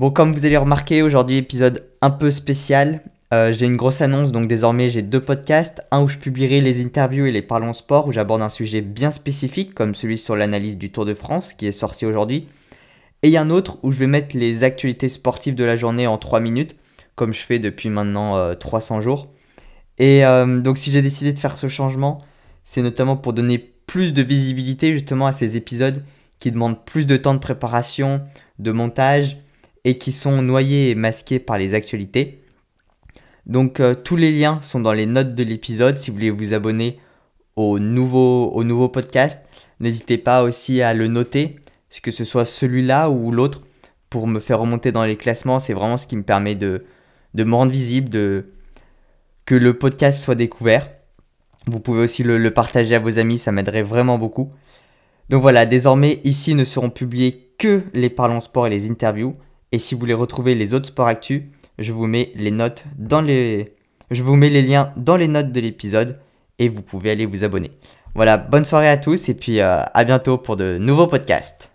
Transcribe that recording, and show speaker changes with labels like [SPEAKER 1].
[SPEAKER 1] Bon, comme vous allez remarquer, aujourd'hui, épisode un peu spécial. Euh, j'ai une grosse annonce, donc désormais j'ai deux podcasts. Un où je publierai les interviews et les parlons sport, où j'aborde un sujet bien spécifique, comme celui sur l'analyse du Tour de France, qui est sorti aujourd'hui. Et un autre où je vais mettre les actualités sportives de la journée en 3 minutes, comme je fais depuis maintenant 300 euh, jours. Et euh, donc si j'ai décidé de faire ce changement, c'est notamment pour donner plus de visibilité justement à ces épisodes qui demandent plus de temps de préparation, de montage et qui sont noyés et masqués par les actualités. Donc euh, tous les liens sont dans les notes de l'épisode si vous voulez vous abonner au nouveau, au nouveau podcast. N'hésitez pas aussi à le noter, que ce soit celui-là ou l'autre, pour me faire remonter dans les classements. C'est vraiment ce qui me permet de, de me rendre visible, de, que le podcast soit découvert. Vous pouvez aussi le, le partager à vos amis, ça m'aiderait vraiment beaucoup. Donc voilà, désormais ici ne seront publiés que les parlons sport et les interviews. Et si vous voulez retrouver les autres sports actus, je vous mets les notes dans les je vous mets les liens dans les notes de l'épisode et vous pouvez aller vous abonner. Voilà, bonne soirée à tous et puis euh, à bientôt pour de nouveaux podcasts.